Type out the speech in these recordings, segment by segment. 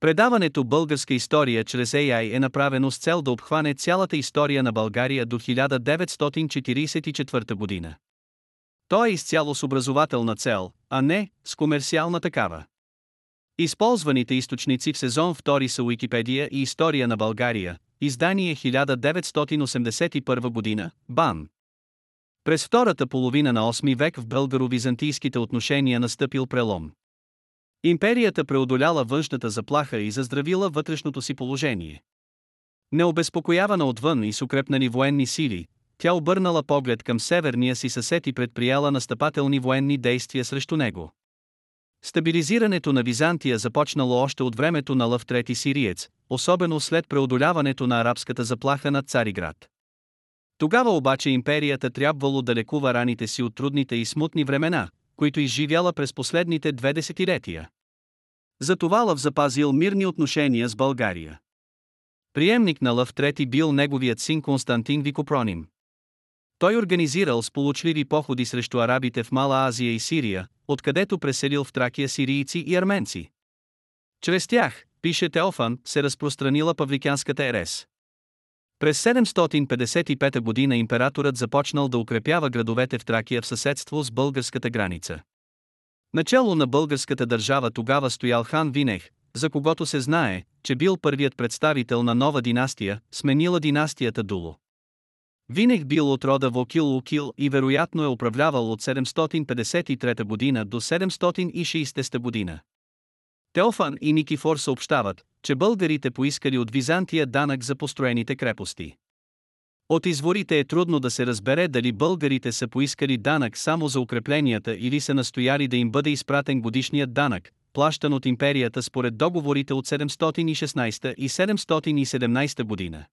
Предаването Българска история чрез AI е направено с цел да обхване цялата история на България до 1944 година. То е изцяло с образователна цел, а не с комерциална такава. Използваните източници в сезон 2 са Уикипедия и История на България, издание 1981 година, БАН. През втората половина на 8 век в българо-византийските отношения настъпил прелом. Империята преодоляла външната заплаха и заздравила вътрешното си положение. Необезпокоявана отвън и с укрепнани военни сили, тя обърнала поглед към северния си съсед и предприяла настъпателни военни действия срещу него. Стабилизирането на Византия започнало още от времето на Лъв Трети Сириец, особено след преодоляването на арабската заплаха над Цариград. Тогава обаче империята трябвало да лекува раните си от трудните и смутни времена, които изживяла през последните две десетилетия. Затова Лъв запазил мирни отношения с България. Приемник на Лъв Трети бил неговият син Константин Викопроним. Той организирал сполучливи походи срещу арабите в Мала Азия и Сирия, откъдето преселил в Тракия сирийци и арменци. Чрез тях, пише Теофан, се разпространила павликянската ерес. През 755 година императорът започнал да укрепява градовете в Тракия в съседство с българската граница. Начало на българската държава тогава стоял хан Винех, за когото се знае, че бил първият представител на нова династия, сменила династията Дуло. Винех бил от рода Вокил Укил и вероятно е управлявал от 753 година до 760 година. Теофан и Никифор съобщават, че българите поискали от Византия данък за построените крепости. От изворите е трудно да се разбере дали българите са поискали данък само за укрепленията или са настояли да им бъде изпратен годишният данък, плащан от империята според договорите от 716 и 717 година.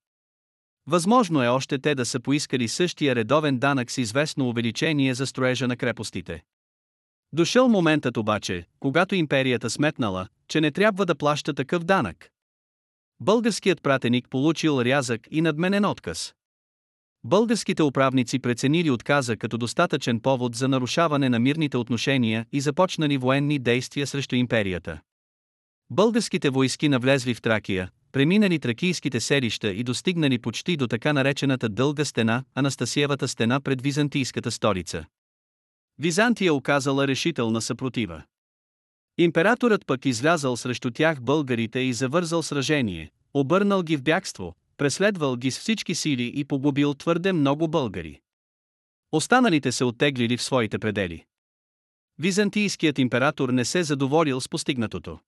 Възможно е още те да са поискали същия редовен данък с известно увеличение за строежа на крепостите. Дошъл моментът обаче, когато империята сметнала, че не трябва да плаща такъв данък. Българският пратеник получил рязък и надменен отказ. Българските управници преценили отказа като достатъчен повод за нарушаване на мирните отношения и започнали военни действия срещу империята. Българските войски навлезли в Тракия, преминали тракийските селища и достигнали почти до така наречената дълга стена, Анастасиевата стена пред византийската столица. Византия оказала решителна съпротива. Императорът пък излязал срещу тях българите и завързал сражение, обърнал ги в бягство, преследвал ги с всички сили и погубил твърде много българи. Останалите се оттеглили в своите предели. Византийският император не се задоволил с постигнатото.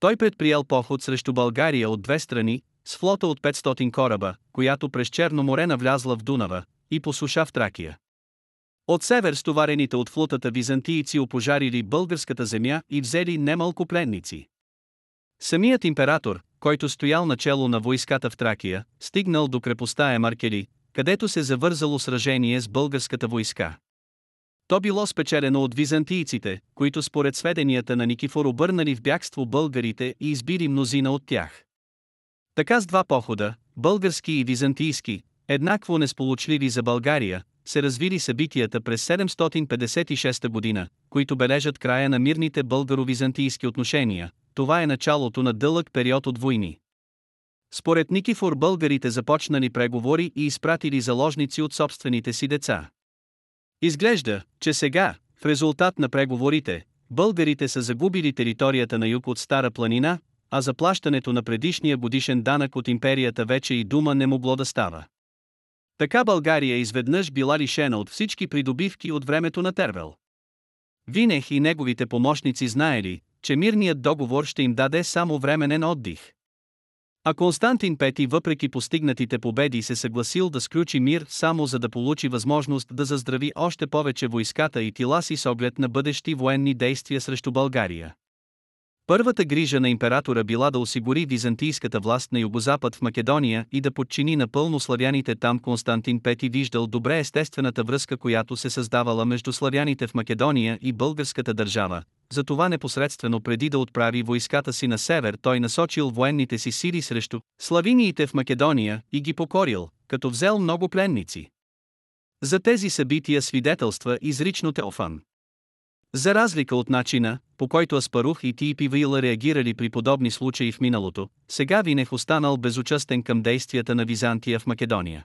Той предприял поход срещу България от две страни, с флота от 500 кораба, която през Черно море навлязла в Дунава, и по суша в Тракия. От север стоварените от флотата византийци опожарили българската земя и взели немалко пленници. Самият император, който стоял начело на войската в Тракия, стигнал до крепостта Емаркели, където се завързало сражение с българската войска. То било спечелено от византийците, които според сведенията на Никифор обърнали в бягство българите и избили мнозина от тях. Така с два похода, български и византийски, еднакво несполучливи за България, се развили събитията през 756 година, които бележат края на мирните българо-византийски отношения. Това е началото на дълъг период от войни. Според Никифор българите започнали преговори и изпратили заложници от собствените си деца. Изглежда, че сега, в резултат на преговорите, българите са загубили територията на юг от Стара планина, а заплащането на предишния годишен данък от империята вече и дума не могло да става. Така България изведнъж била лишена от всички придобивки от времето на Тервел. Винех и неговите помощници знаели, че мирният договор ще им даде само временен отдих. А Константин Пети въпреки постигнатите победи се съгласил да сключи мир само за да получи възможност да заздрави още повече войската и тила си с оглед на бъдещи военни действия срещу България. Първата грижа на императора била да осигури византийската власт на югозапад в Македония и да подчини напълно славяните там Константин Пети виждал добре естествената връзка която се създавала между славяните в Македония и българската държава, затова непосредствено преди да отправи войската си на север той насочил военните си сили срещу славиниите в Македония и ги покорил, като взел много пленници. За тези събития свидетелства изрично Теофан. За разлика от начина, по който Аспарух и Типи Вила реагирали при подобни случаи в миналото, сега Винех останал безучастен към действията на Византия в Македония.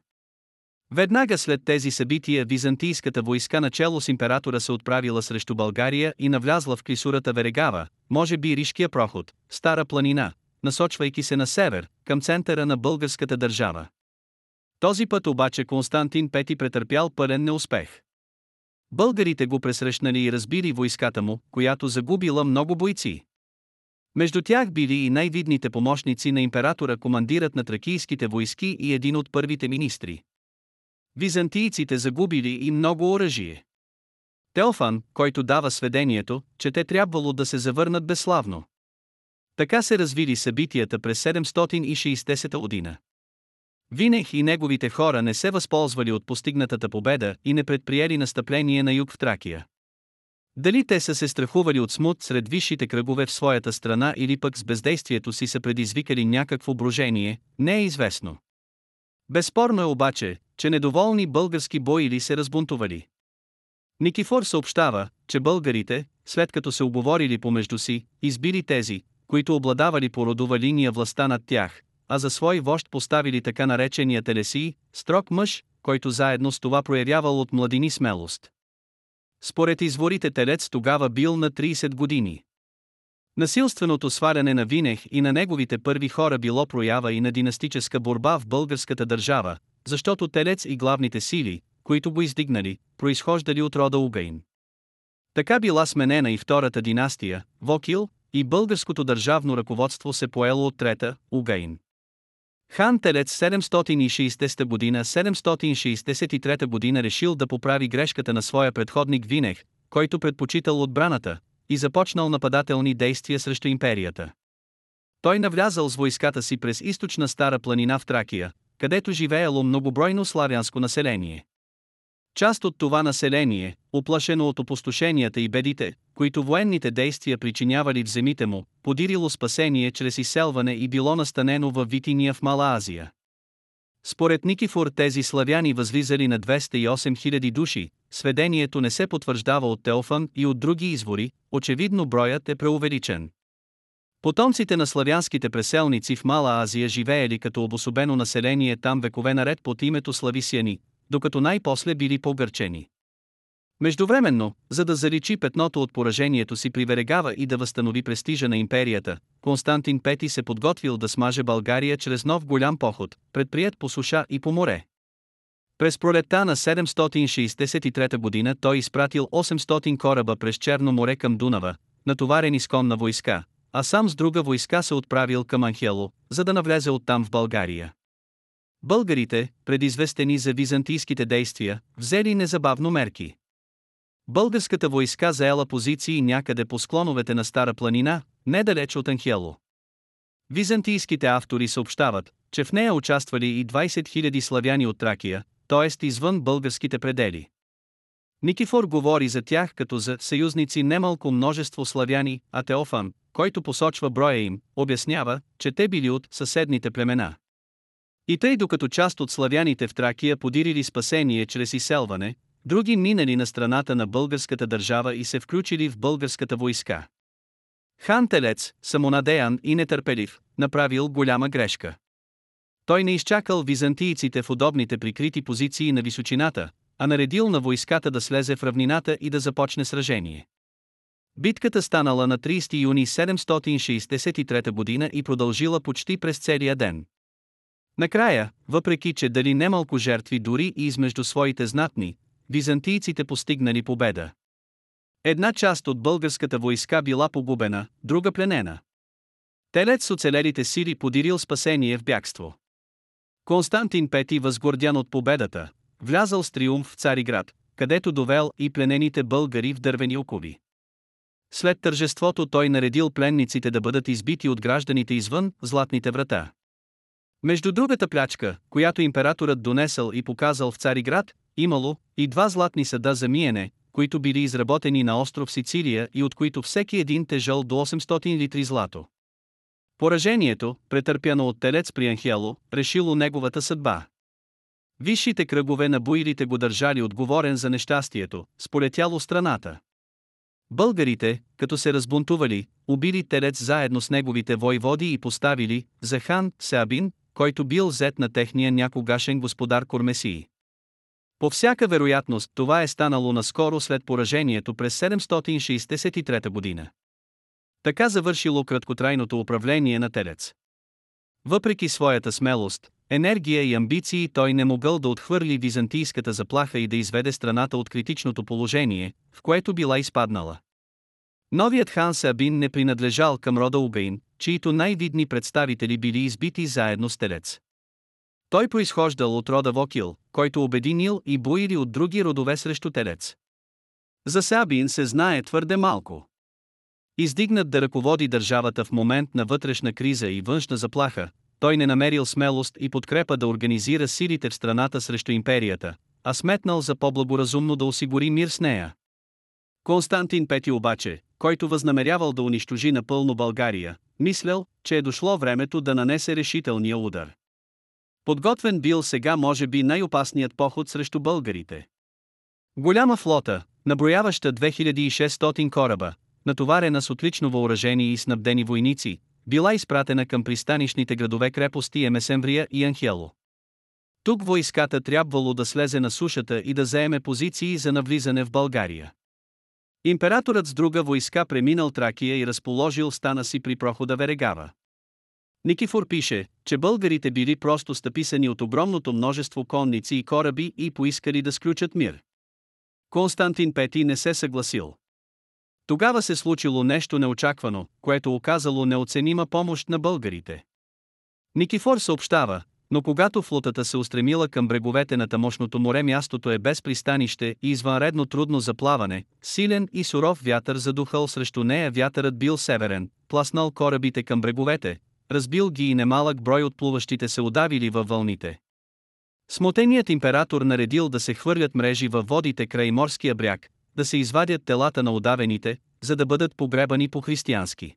Веднага след тези събития византийската войска начало с императора се отправила срещу България и навлязла в клисурата Верегава, може би Ришкия проход, Стара планина, насочвайки се на север, към центъра на българската държава. Този път обаче Константин Пети претърпял пълен неуспех. Българите го пресрещнали и разбили войската му, която загубила много бойци. Между тях били и най-видните помощници на императора командират на тракийските войски и един от първите министри. Византийците загубили и много оръжие. Теофан, който дава сведението, че те трябвало да се завърнат безславно. Така се развили събитията през 760 година. Винех и неговите хора не се възползвали от постигнатата победа и не предприели настъпление на юг в Тракия. Дали те са се страхували от смут сред висшите кръгове в своята страна или пък с бездействието си са предизвикали някакво брожение, не е известно. Безспорно е обаче, че недоволни български боили се разбунтували. Никифор съобщава, че българите, след като се оговорили помежду си, избили тези, които обладавали по родова линия властта над тях, а за свой вожд поставили така наречения Телеси, строг мъж, който заедно с това проявявал от младини смелост. Според изворите Телец тогава бил на 30 години. Насилственото сваляне на Винех и на неговите първи хора било проява и на династическа борба в българската държава, защото Телец и главните сили, които го издигнали, произхождали от рода Угайн. Така била сменена и втората династия, Вокил, и българското държавно ръководство се поело от трета, Угайн. Хан Телец 760 година 763 година решил да поправи грешката на своя предходник Винех, който предпочитал отбраната, и започнал нападателни действия срещу империята. Той навлязал с войската си през източна Стара планина в Тракия, където живеело многобройно славянско население. Част от това население, оплашено от опустошенията и бедите, които военните действия причинявали в земите му, подирило спасение чрез изселване и било настанено в Витиния в Мала Азия. Според Никифор тези славяни възлизали на 208 000 души, сведението не се потвърждава от Теофан и от други извори, очевидно броят е преувеличен. Потомците на славянските преселници в Мала Азия живеели като обособено население там векове наред под името слависияни, докато най-после били погърчени. Междувременно, за да заличи петното от поражението си при Верегава и да възстанови престижа на империята, Константин Пети се подготвил да смаже България чрез нов голям поход, предприят по суша и по море. През пролетта на 763 година той изпратил 800 кораба през Черно море към Дунава, натоварени с конна войска, а сам с друга войска се отправил към Анхело, за да навлезе оттам в България. Българите, предизвестени за византийските действия, взели незабавно мерки. Българската войска заела позиции някъде по склоновете на Стара планина, недалеч от Анхело. Византийските автори съобщават, че в нея участвали и 20 000 славяни от Тракия, т.е. извън българските предели. Никифор говори за тях като за съюзници немалко множество славяни, а Теофан, който посочва броя им, обяснява, че те били от съседните племена. И тъй докато част от славяните в Тракия подирили спасение чрез изселване, други минали на страната на българската държава и се включили в българската войска. Хан Телец, самонадеян и нетърпелив, направил голяма грешка. Той не изчакал византийците в удобните прикрити позиции на височината, а наредил на войската да слезе в равнината и да започне сражение. Битката станала на 30 юни 763 година и продължила почти през целия ден. Накрая, въпреки че дали немалко жертви дори и измежду своите знатни, византийците постигнали победа. Една част от българската войска била погубена, друга пленена. Телец с оцелелите сили подирил спасение в бягство. Константин Пети възгордян от победата, влязал с триумф в Цариград, където довел и пленените българи в дървени окови. След тържеството той наредил пленниците да бъдат избити от гражданите извън златните врата. Между другата плячка, която императорът донесъл и показал в Цариград, имало и два златни съда за миене, които били изработени на остров Сицилия и от които всеки един тежал до 800 литри злато. Поражението, претърпяно от телец при Анхело, решило неговата съдба. Висшите кръгове на буилите го държали отговорен за нещастието, сполетяло страната. Българите, като се разбунтували, убили Терец заедно с неговите войводи и поставили за хан Сабин, който бил зет на техния някогашен господар Кормесии. По всяка вероятност това е станало наскоро след поражението през 763 година. Така завършило краткотрайното управление на Терец. Въпреки своята смелост, енергия и амбиции той не могъл да отхвърли византийската заплаха и да изведе страната от критичното положение, в което била изпаднала. Новият хан Сабин не принадлежал към рода Убейн, чието най-видни представители били избити заедно с Телец. Той произхождал от рода Вокил, който обединил и боили от други родове срещу Телец. За Сабин се знае твърде малко. Издигнат да ръководи държавата в момент на вътрешна криза и външна заплаха, той не намерил смелост и подкрепа да организира силите в страната срещу империята, а сметнал за по-благоразумно да осигури мир с нея. Константин Пети обаче, който възнамерявал да унищожи напълно България, мислял, че е дошло времето да нанесе решителния удар. Подготвен бил сега може би най-опасният поход срещу българите. Голяма флота, наброяваща 2600 кораба, натоварена с отлично въоръжени и снабдени войници, била изпратена към пристанищните градове крепости Емесемврия и Анхело. Тук войската трябвало да слезе на сушата и да заеме позиции за навлизане в България. Императорът с друга войска преминал Тракия и разположил стана си при прохода Верегава. Никифор пише, че българите били просто стъписани от огромното множество конници и кораби и поискали да сключат мир. Константин Пети не се съгласил. Тогава се случило нещо неочаквано, което оказало неоценима помощ на българите. Никифор съобщава, но когато флотата се устремила към бреговете на тамошното море мястото е без пристанище и извънредно трудно за плаване, силен и суров вятър задухал срещу нея вятърът бил северен, пласнал корабите към бреговете, разбил ги и немалък брой от плуващите се удавили във вълните. Смотеният император наредил да се хвърлят мрежи във водите край морския бряг, да се извадят телата на удавените, за да бъдат погребани по-християнски.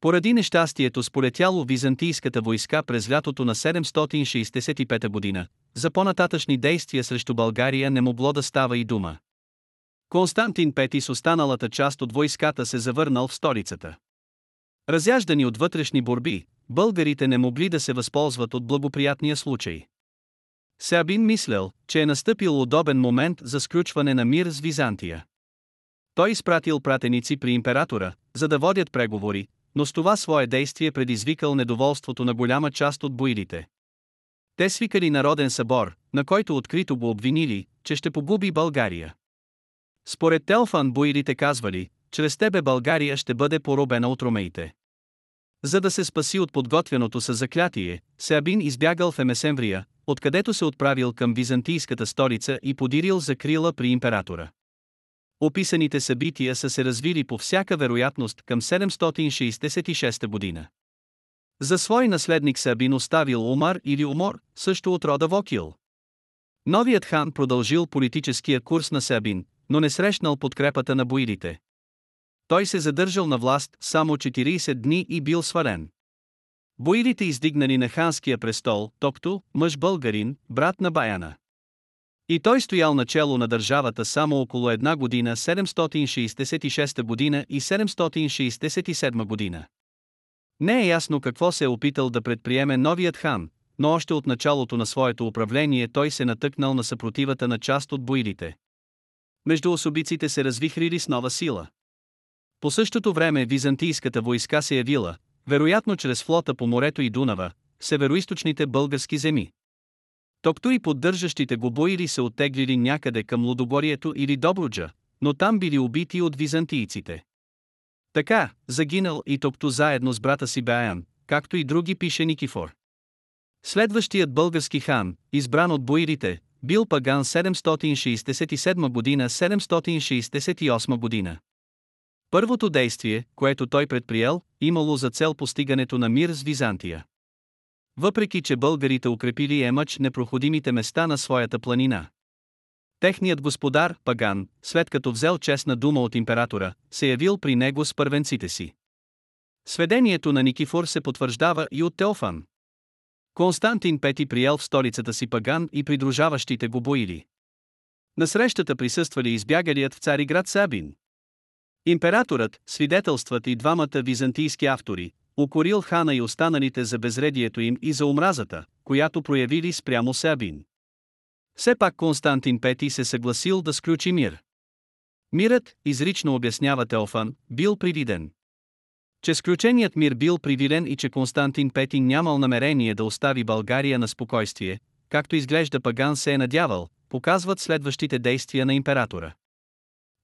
Поради нещастието сполетяло византийската войска през лятото на 765 година, за по-нататъчни действия срещу България не могло да става и дума. Константин Пети с останалата част от войската се завърнал в столицата. Разяждани от вътрешни борби, българите не могли да се възползват от благоприятния случай. Сабин мислял, че е настъпил удобен момент за сключване на мир с Византия. Той изпратил пратеници при императора, за да водят преговори, но с това свое действие предизвикал недоволството на голяма част от боилите. Те свикали народен събор, на който открито го обвинили, че ще погуби България. Според Телфан боилите казвали, чрез тебе България ще бъде поробена от ромеите. За да се спаси от подготвеното със заклятие, Сеабин избягал в Емесемврия, откъдето се отправил към византийската столица и подирил закрила при императора. Описаните събития са се развили по всяка вероятност към 766 година. За свой наследник Сабин оставил Умар или Умор, също от рода Вокил. Новият хан продължил политическия курс на Сабин, но не срещнал подкрепата на боилите. Той се задържал на власт само 40 дни и бил свален. Боилите издигнали на ханския престол, Токто, мъж българин, брат на Баяна. И той стоял начало на държавата само около една година 766 година и 767 година. Не е ясно какво се е опитал да предприеме новият хан, но още от началото на своето управление той се натъкнал на съпротивата на част от боилите. Между особиците се развихрили с нова сила. По същото време византийската войска се явила, вероятно чрез флота по морето и Дунава, в североисточните български земи. Токто и поддържащите го боили се оттеглили някъде към Лудогорието или Добруджа, но там били убити от византийците. Така, загинал и Токто заедно с брата си Беян, както и други пише Никифор. Следващият български хан, избран от боирите, бил Паган 767 година 768 година. Първото действие, което той предприел, имало за цел постигането на мир с Византия. Въпреки че българите укрепили Емъч непроходимите места на своята планина. Техният господар, Паган, след като взел честна дума от императора, се явил при него с първенците си. Сведението на Никифор се потвърждава и от Теофан. Константин Пети приел в столицата си Паган и придружаващите го боили. На срещата присъствали избягалият в Цариград Сабин. Императорът, свидетелстват и двамата византийски автори, укорил хана и останалите за безредието им и за омразата, която проявили спрямо Сеабин. Все пак Константин Пети се съгласил да сключи мир. Мирът, изрично обяснява Теофан, бил привиден. Че сключеният мир бил привилен и че Константин Пети нямал намерение да остави България на спокойствие, както изглежда Паган се е надявал, показват следващите действия на императора.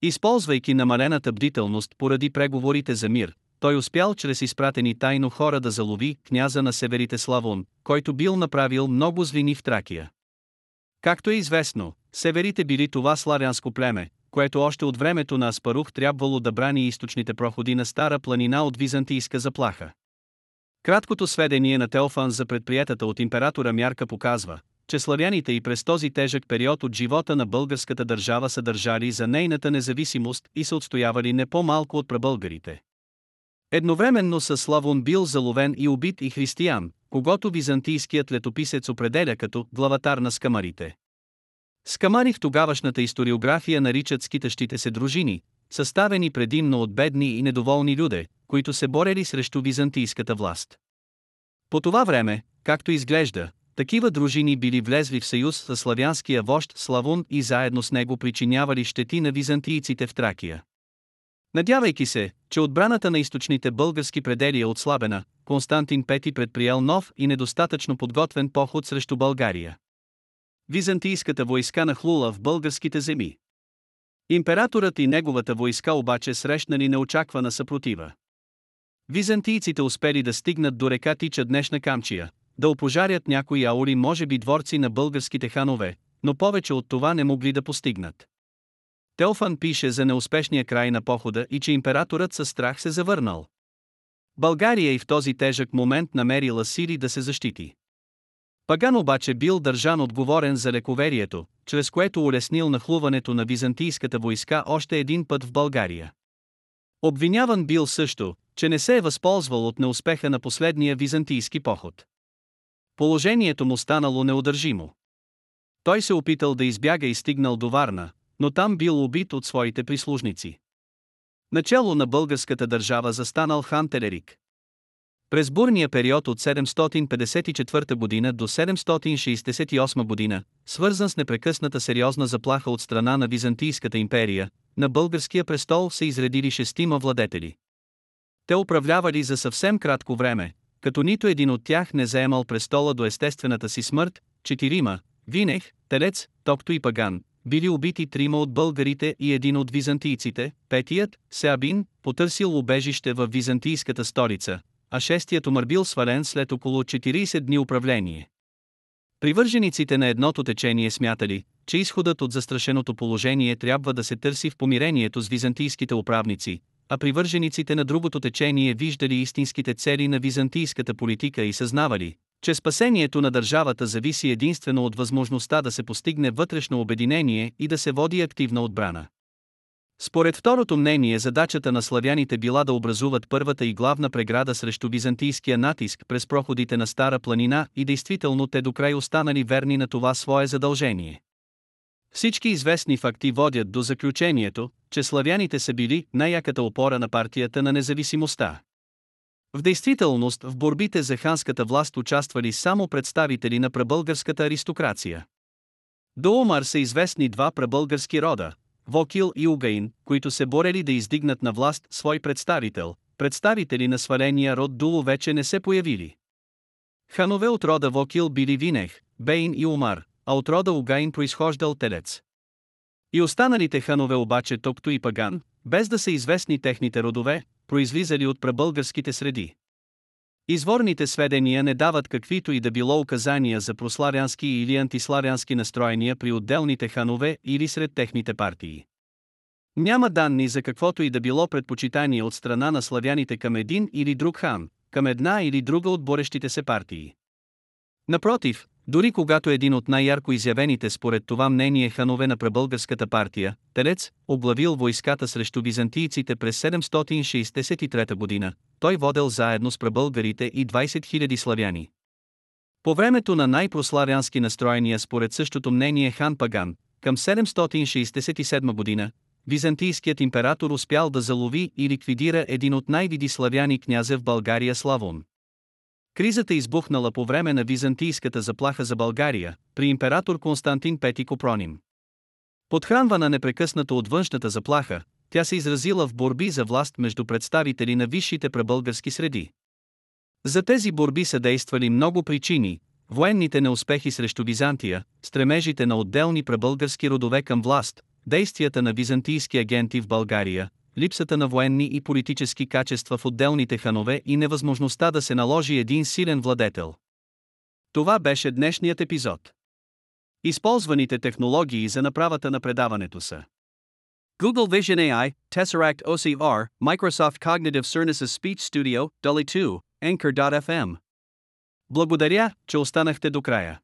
Използвайки намалената бдителност поради преговорите за мир, той успял чрез изпратени тайно хора да залови княза на северите Славон, който бил направил много злини в Тракия. Както е известно, северите били това славянско племе, което още от времето на Аспарух трябвало да брани източните проходи на Стара планина от византийска заплаха. Краткото сведение на Теофан за предприятата от императора Мярка показва, че славяните и през този тежък период от живота на българската държава са държали за нейната независимост и са отстоявали не по-малко от прабългарите. Едновременно с Славон бил заловен и убит и християн, когато византийският летописец определя като главатар на скамарите. Скамари в тогавашната историография наричат скитащите се дружини, съставени предимно от бедни и недоволни люде, които се борели срещу византийската власт. По това време, както изглежда, такива дружини били влезли в съюз с славянския вожд Славун и заедно с него причинявали щети на византийците в Тракия. Надявайки се, че отбраната на източните български предели е отслабена, Константин Пети предприел нов и недостатъчно подготвен поход срещу България. Византийската войска нахлула в българските земи. Императорът и неговата войска обаче срещнали неочаквана съпротива. Византийците успели да стигнат до река Тича днешна Камчия, да опожарят някои аури може би дворци на българските ханове, но повече от това не могли да постигнат. Теофан пише за неуспешния край на похода и че императорът със страх се завърнал. България и в този тежък момент намерила сили да се защити. Паган обаче бил държан отговорен за лековерието, чрез което улеснил нахлуването на византийската войска още един път в България. Обвиняван бил също, че не се е възползвал от неуспеха на последния византийски поход. Положението му станало неудържимо. Той се опитал да избяга и стигнал до Варна, но там бил убит от своите прислужници. Начало на българската държава застанал хан Телерик. През бурния период от 754 година до 768 година, свързан с непрекъсната сериозна заплаха от страна на Византийската империя, на българския престол се изредили шестима владетели. Те управлявали за съвсем кратко време, като нито един от тях не заемал престола до естествената си смърт, четирима, Винех, Телец, Токто и Паган, били убити трима от българите и един от византийците, петият, Сеабин, потърсил убежище в византийската столица, а шестият умър бил свален след около 40 дни управление. Привържениците на едното течение смятали, че изходът от застрашеното положение трябва да се търси в помирението с византийските управници, а привържениците на другото течение виждали истинските цели на византийската политика и съзнавали, че спасението на държавата зависи единствено от възможността да се постигне вътрешно обединение и да се води активна отбрана. Според второто мнение задачата на славяните била да образуват първата и главна преграда срещу византийския натиск през проходите на Стара планина и действително те до край останали верни на това свое задължение. Всички известни факти водят до заключението, че славяните са били най-яката опора на партията на независимостта. В действителност в борбите за ханската власт участвали само представители на прабългарската аристокрация. До Омар са известни два прабългарски рода – Вокил и Угаин, които се борели да издигнат на власт свой представител, представители на сваления род Дуло вече не се появили. Ханове от рода Вокил били Винех, Бейн и Умар, а от рода Угаин произхождал Телец. И останалите ханове обаче Токто и Паган, без да са известни техните родове, произлизали от прабългарските среди. Изворните сведения не дават каквито и да било указания за прославянски или антиславянски настроения при отделните ханове или сред техните партии. Няма данни за каквото и да било предпочитание от страна на славяните към един или друг хан, към една или друга от борещите се партии. Напротив, дори когато един от най-ярко изявените според това мнение ханове на пребългарската партия, Телец, облавил войската срещу византийците през 763 година, той водел заедно с пребългарите и 20 000 славяни. По времето на най-прославянски настроения според същото мнение хан Паган, към 767 година, византийският император успял да залови и ликвидира един от най-види славяни князе в България Славон. Кризата избухнала по време на византийската заплаха за България, при император Константин Пети Копроним. Подхранвана непрекъснато от външната заплаха, тя се изразила в борби за власт между представители на висшите пребългарски среди. За тези борби са действали много причини, военните неуспехи срещу Византия, стремежите на отделни пребългарски родове към власт, действията на византийски агенти в България, липсата на военни и политически качества в отделните ханове и невъзможността да се наложи един силен владетел. Това беше днешният епизод. Използваните технологии за направата на предаването са Google Vision AI, Tesseract OCR, Microsoft Cognitive Services Speech Studio, Dolly 2, Anchor.fm. Благодаря, че останахте до края.